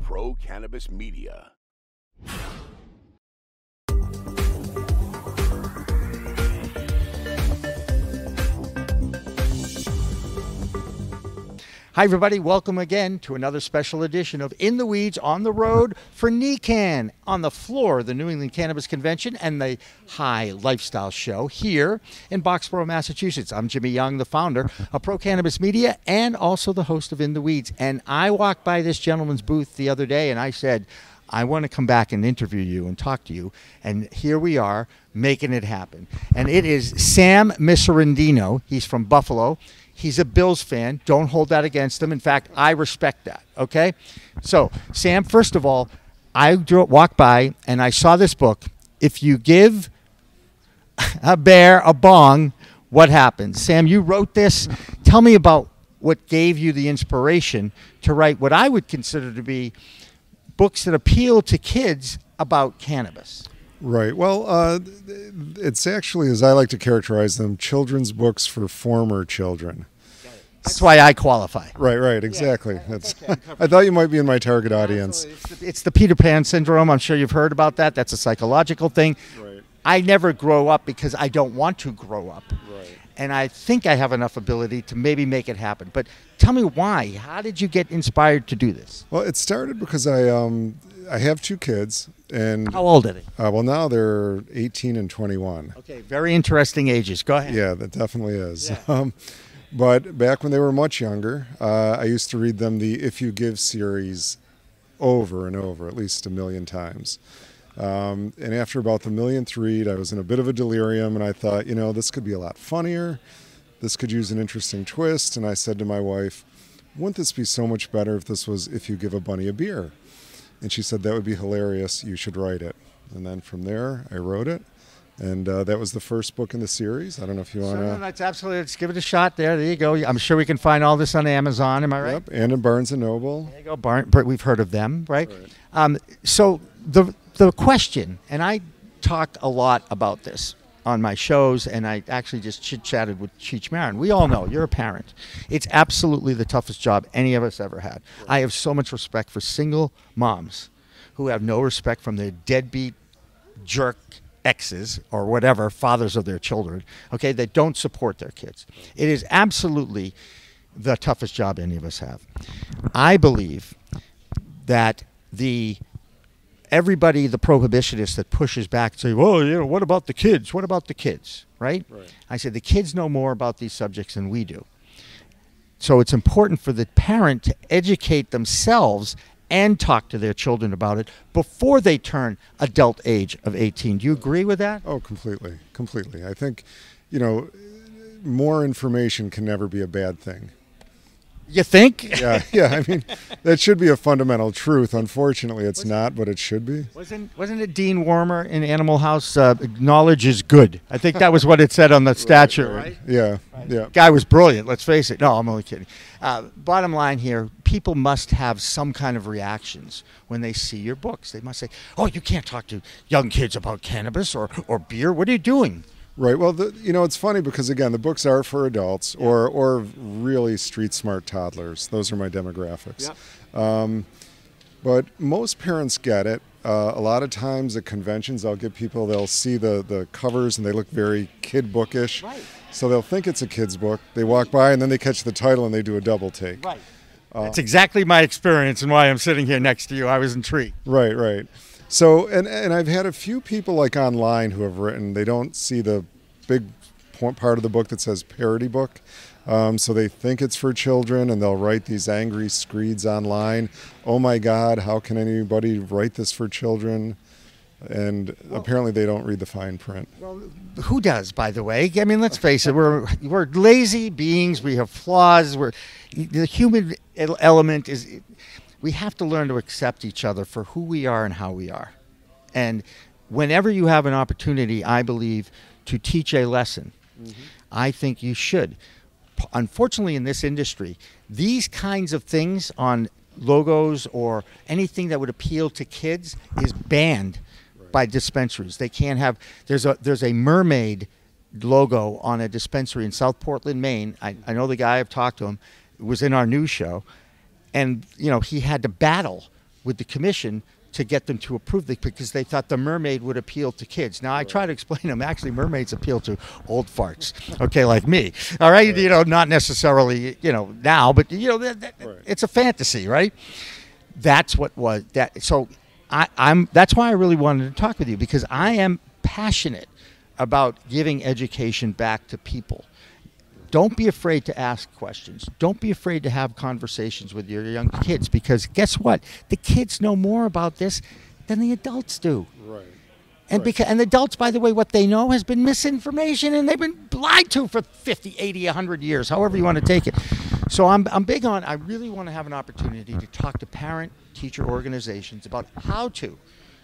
Pro Cannabis Media. Hi, everybody. Welcome again to another special edition of In the Weeds on the Road for NECANN on the floor of the New England Cannabis Convention and the High Lifestyle Show here in Boxborough, Massachusetts. I'm Jimmy Young, the founder of Pro Cannabis Media and also the host of In the Weeds. And I walked by this gentleman's booth the other day and I said, I want to come back and interview you and talk to you. And here we are making it happen. And it is Sam Miserendino. He's from Buffalo. He's a Bills fan. Don't hold that against him. In fact, I respect that. Okay? So, Sam, first of all, I walked by and I saw this book. If you give a bear a bong, what happens? Sam, you wrote this. Tell me about what gave you the inspiration to write what I would consider to be books that appeal to kids about cannabis. Right. Well, uh, it's actually, as I like to characterize them, children's books for former children. That's why I qualify. Right. Right. Exactly. That's. I thought you might be in my target audience. It's the, it's the Peter Pan syndrome. I'm sure you've heard about that. That's a psychological thing. Right. I never grow up because I don't want to grow up. Right. And I think I have enough ability to maybe make it happen. But tell me why. How did you get inspired to do this? Well, it started because I um I have two kids, and How old are they? uh, well now they're 18 and 21. Okay, very interesting ages. Go ahead. Yeah, that definitely is. Yeah. Um, but back when they were much younger, uh, I used to read them the If You Give series over and over, at least a million times. Um, and after about the millionth read, I was in a bit of a delirium, and I thought, you know, this could be a lot funnier. This could use an interesting twist. And I said to my wife, wouldn't this be so much better if this was If You Give a Bunny a Beer? And she said, that would be hilarious. You should write it. And then from there, I wrote it. And uh, that was the first book in the series. I don't know if you So, want no, to. that's absolutely. Let's give it a shot. There, there you go. I'm sure we can find all this on Amazon. Am I right? Yep, and in Barnes and Noble. There you go, Barn. We've heard of them, right? Right. Um, so the the question, and I talk a lot about this on my shows, and I actually just chit chatted with Cheech Marin. We all know you're a parent. It's absolutely the toughest job any of us ever had. I have so much respect for single moms who have no respect from their deadbeat jerk exes or whatever, fathers of their children, okay, that don't support their kids. It is absolutely the toughest job any of us have. I believe that the everybody, the prohibitionists that pushes back and say, well, you know, what about the kids? What about the kids? Right? Right. I said, the kids know more about these subjects than we do. So it's important for the parent to educate themselves and talk to their children about it before they turn adult age of 18. Do you agree with that? Oh, completely, completely. I think, you know, more information can never be a bad thing. You think? Yeah, yeah. I mean, that should be a fundamental truth. Unfortunately, it's not, but it should be. Wasn't wasn't it Dean Wormer in Animal House? Uh, knowledge is good. I think that was what it said on the statue, right? Yeah, yeah. Guy was brilliant. Let's face it. No, I'm only kidding. Uh, bottom line here: people must have some kind of reactions when they see your books. They must say, "Oh, you can't talk to young kids about cannabis or or beer. What are you doing?" Right. Well, the, you know, it's funny because again, the books are for adults or or really street smart toddlers. Those are my demographics. Um, but most parents get it. Uh, a lot of times at conventions, I'll get people. They'll see the the covers and they look very kid bookish. Right. So they'll think it's a kid's book. They walk by and then they catch the title and they do a double take. Right. That's exactly my experience and why I'm sitting here next to you. I was intrigued. Right, right. So, and and I've had a few people like online who have written. They don't see the big point part of the book that says parody book, um, so they think it's for children, and they'll write these angry screeds online. Oh my God, how can anybody write this for children? And apparently, they don't read the fine print. Well, who does, by the way? I mean, let's face it. We're we're lazy beings. We have flaws. We're the human element is. We have to learn to accept each other for who we are and how we are. And whenever you have an opportunity, I believe, to teach a lesson, mm-hmm. I think you should. Unfortunately, in this industry, these kinds of things on logos or anything that would appeal to kids is banned by dispensaries. They can't have. There's a there's a mermaid logo on a dispensary in South Portland, Maine. I, I know the guy. I've talked to him. It was in our news show. And you know he had to battle with the commission to get them to approve it because they thought the mermaid would appeal to kids. Now I try to explain them. Actually, mermaids appeal to old farts. Okay, like me. All right, you know, not necessarily you know now, but you know, that, that, Right. it's a fantasy, right? That's what was that. So I, I'm. That's why I really wanted to talk with you because I am passionate about giving education back to people. Don't be afraid to ask questions. Don't be afraid to have conversations with your young kids because guess what? The kids know more about this than the adults do. Right. And Right. because and adults, by the way, what they know has been misinformation and they've been lied to for 50, 80, 100 years, however you want to take it. So I'm, I'm big on, I really want to have an opportunity to talk to parent teacher organizations about how to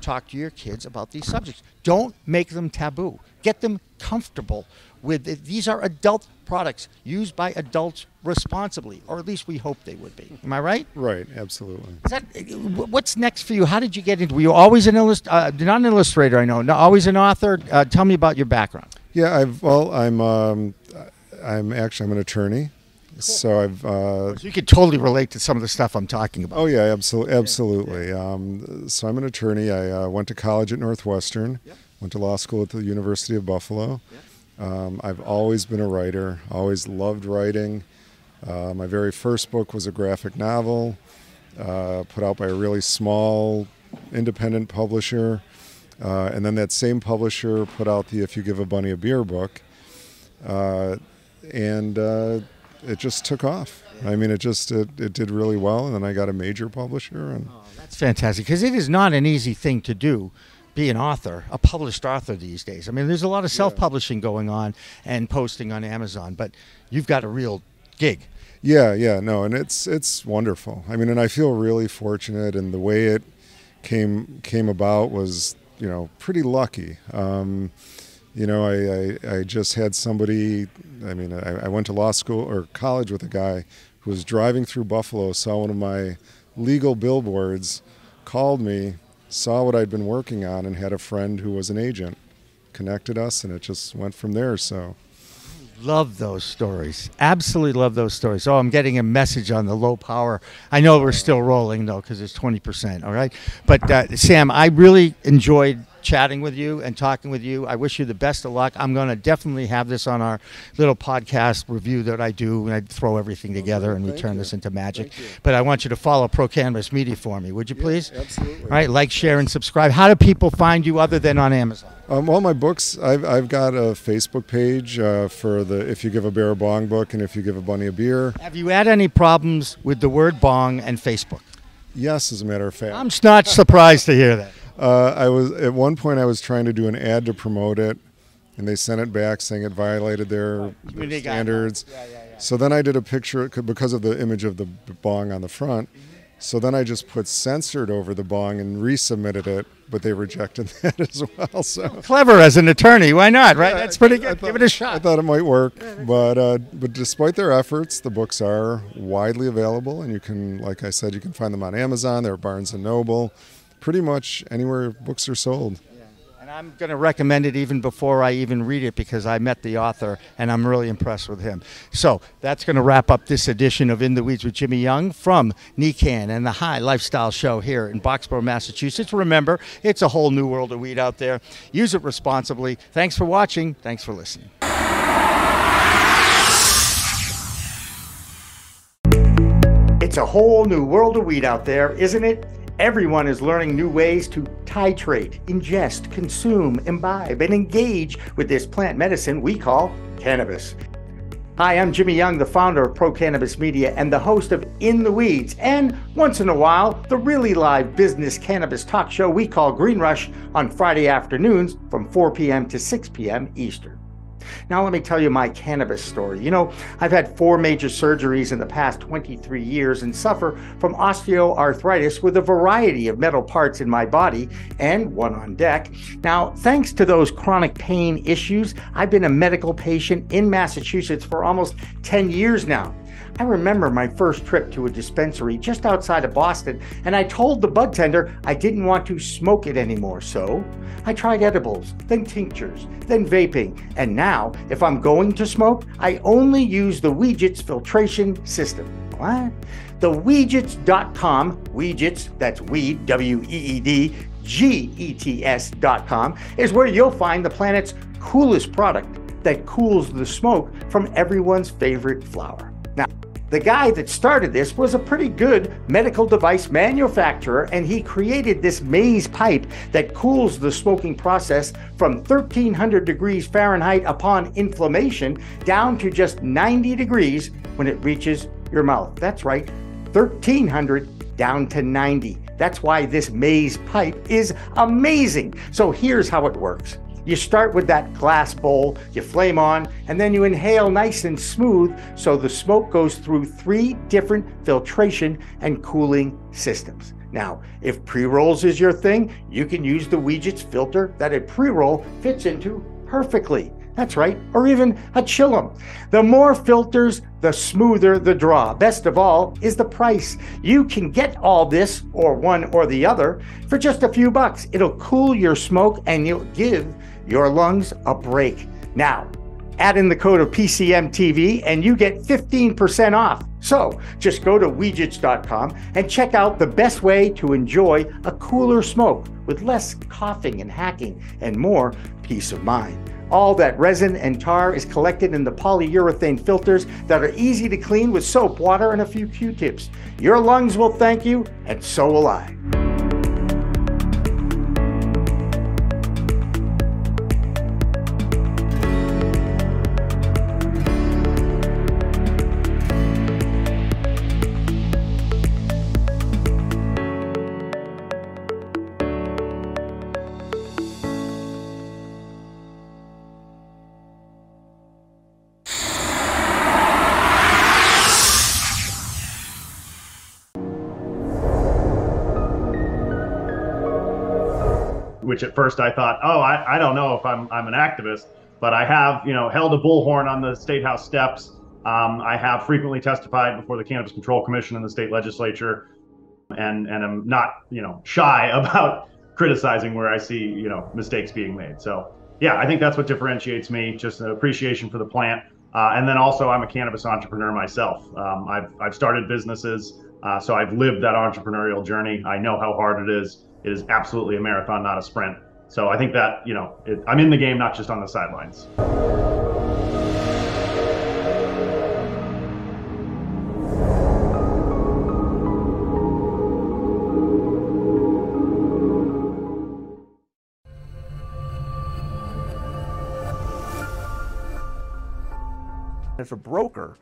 talk to your kids about these subjects. Don't make them taboo. Get them comfortable with it. These are adult products used by adults responsibly, or at least we hope they would be. Am I right? Right. Absolutely. Is that what's next for you? How did you get into? Were you always an illust- uh, not an illustrator? I know. No, always an author. Uh, tell me about your background. Yeah. I've well. I'm. Um, I'm actually. I'm an attorney. So I've. Uh, You could totally relate to some of the stuff I'm talking about. Oh yeah, absolutely, absolutely. Um, so I'm an attorney. I uh, went to college at Northwestern. Went to law school at the University of Buffalo. Um, I've always been a writer. Always loved writing. Uh, my very first book was a graphic novel, uh, put out by a really small independent publisher. Uh, and then that same publisher put out the "If You Give a Bunny a Beer" book, uh, and uh, it just took off. I mean, it just it, it did really well, and then I got a major publisher, and That's fantastic because it is not an easy thing to do. Be an author, a published author these days. I mean, there's a lot of self-publishing going on and posting on Amazon, but you've got a real gig. yeah, yeah, no, and it's it's wonderful. I mean, and I feel really fortunate, and the way it came came about was you know pretty lucky. Um, you know, I, I, I just had somebody. I mean, I, I went to law school or college with a guy who was driving through Buffalo, saw one of my legal billboards, called me, saw what I'd been working on, and had a friend who was an agent, connected us, and it just went from there. So. Love those stories. Absolutely love those stories. Oh, I'm getting a message on the low power. I know we're still rolling though because it's 20%. All right. But uh, Sam, I really enjoyed chatting with you and talking with you. I wish you the best of luck. I'm going to definitely have this on our little podcast review that I do and I throw everything together and we turn you. this into magic. But I want you to follow Pro Cannabis Media for me, would you please? absolutely. All right. Like, share, and subscribe. How do people find you other than on Amazon? Um, well, my books, I've, I've got a Facebook page uh, for the If You Give a Bear a Bong book and If You Give a Bunny a Beer. Have you had any problems with the word bong and Facebook? Yes, as a matter of fact. I'm not surprised to hear that. Uh, I was at one point I was trying to do an ad to promote it, and they sent it back saying it violated their, their standards. Yeah, yeah, yeah. So then I did a picture because of the image of the bong on the front. So then I just put censored over the bong and resubmitted it, but they rejected that as well. So Clever as an attorney. Why not, right? That's pretty good. thought- Give it a shot. I thought it might work, but uh, but despite their efforts, the books are widely available, and you can, like I said, you can find them on Amazon. They're at Barnes and Noble, pretty much anywhere books are sold. Yeah. And I'm going to recommend it even before I even read it because I met the author and I'm really impressed with him. So that's going to wrap up this edition of In the Weeds with Jimmy Young from NECANN and the High Lifestyle Show here in Boxborough, Massachusetts. Remember, it's a whole new world of weed out there. Use it responsibly. Thanks for watching. Thanks for listening. It's a whole new world of weed out there, isn't it? Everyone is learning new ways to titrate, ingest, consume, imbibe, and engage with this plant medicine we call cannabis. Hi, I'm Jimmy Young, the founder of Pro Cannabis Media and the host of In the Weeds, and once in a while, the really live business cannabis talk show we call Green Rush on Friday afternoons from 4 p.m. to 6 p.m. Eastern. Now, let me tell you my cannabis story. You know, I've had four major surgeries in the past 23 years and suffer from osteoarthritis with a variety of metal parts in my body and one on deck. Now, thanks to those chronic pain issues, I've been a medical patient in Massachusetts for almost 10 years now. I remember my first trip to a dispensary just outside of Boston, and I told the bud tender I didn't want to smoke it anymore. So I tried edibles, then tinctures, then vaping, and now, if I'm going to smoke, I only use the Weedgets filtration system. What? The Weedgets.com, Weedgets, that's weed, W E E D, G E T S.com, is where you'll find the planet's coolest product that cools the smoke from everyone's favorite flower. The guy that started this was a pretty good medical device manufacturer, and he created this maze pipe that cools the smoking process from 1300 degrees Fahrenheit upon inflammation down to just 90 degrees when it reaches your mouth. That's right, 1300 down to 90. That's why this maze pipe is amazing. So here's how it works. You start with that glass bowl, you flame on, and then you inhale nice and smooth so the smoke goes through three different filtration and cooling systems. Now, if pre rolls is your thing, you can use the Weedgets filter that a pre roll fits into perfectly. That's right, or even a chillum. The more filters, the smoother the draw. Best of all is the price. You can get all this, or one or the other, for just a few bucks. It'll cool your smoke and you'll give your lungs a break. Now, add in the code of PCMTV and you get 15% off. So just go to Weedgets.com and check out the best way to enjoy a cooler smoke with less coughing and hacking and more peace of mind. All that resin and tar is collected in the polyurethane filters that are easy to clean with soap, water, and a few Q-tips. Your lungs will thank you, and so will I. which at first I thought, oh, I, I don't know if I'm, I'm an activist, but I have, you know, held a bullhorn on the state house steps. Um, I have frequently testified before the Cannabis Control Commission and the state legislature, and and I'm not, you know, shy about criticizing where I see, you know, mistakes being made. So yeah, I think that's what differentiates me, just an appreciation for the plant. Uh, and then also, I'm a cannabis entrepreneur myself. Um, I've, I've started businesses, uh, so I've lived that entrepreneurial journey. I know how hard it is. It is absolutely a marathon, not a sprint. So I think that, you know, it, I'm in the game, not just on the sidelines. As a broker,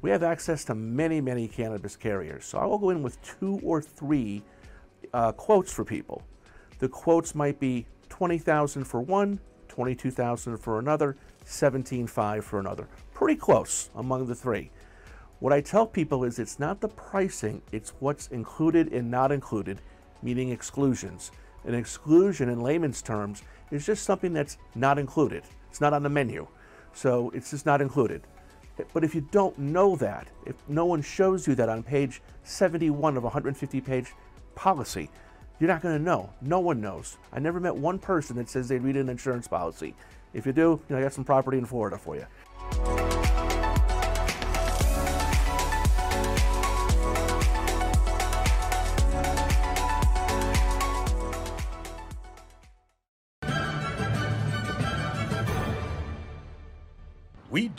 we have access to many, many cannabis carriers. So I will go in with two or three uh, quotes for people. The quotes might be 20,000 for one, 22,000 for another, 17.5 for another. Pretty close among the three. What I tell people is it's not the pricing, it's what's included and not included, meaning exclusions. An exclusion in layman's terms is just something that's not included. It's not on the menu. So it's just not included. But if you don't know that, if no one shows you that on page 71 of a 150 page policy, you're not going to know. No one knows. I never met one person that says they read an insurance policy. If you do, you know, I got some property in Florida for you.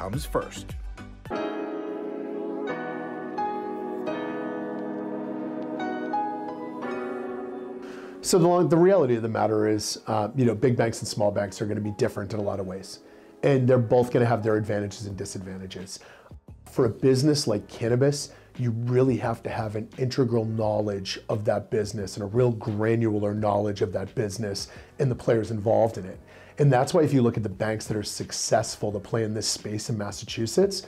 comes first. So the, the reality of the matter is, uh, you know, big banks and small banks are going to be different in a lot of ways, and they're both going to have their advantages and disadvantages. For a business like cannabis, you really have to have an integral knowledge of that business and a real granular knowledge of that business and the players involved in it. And that's why if you look at the banks that are successful to play in this space in Massachusetts,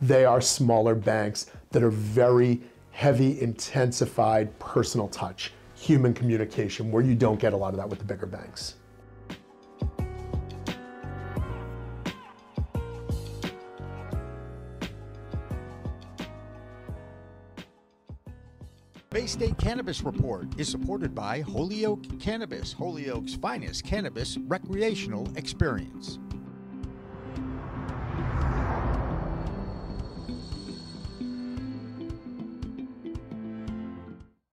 they are smaller banks that are very heavy, intensified personal touch, human communication, where you don't get a lot of that with the bigger banks. State Cannabis Report is supported by Holyoke Cannabis, Holyoke's finest cannabis recreational experience.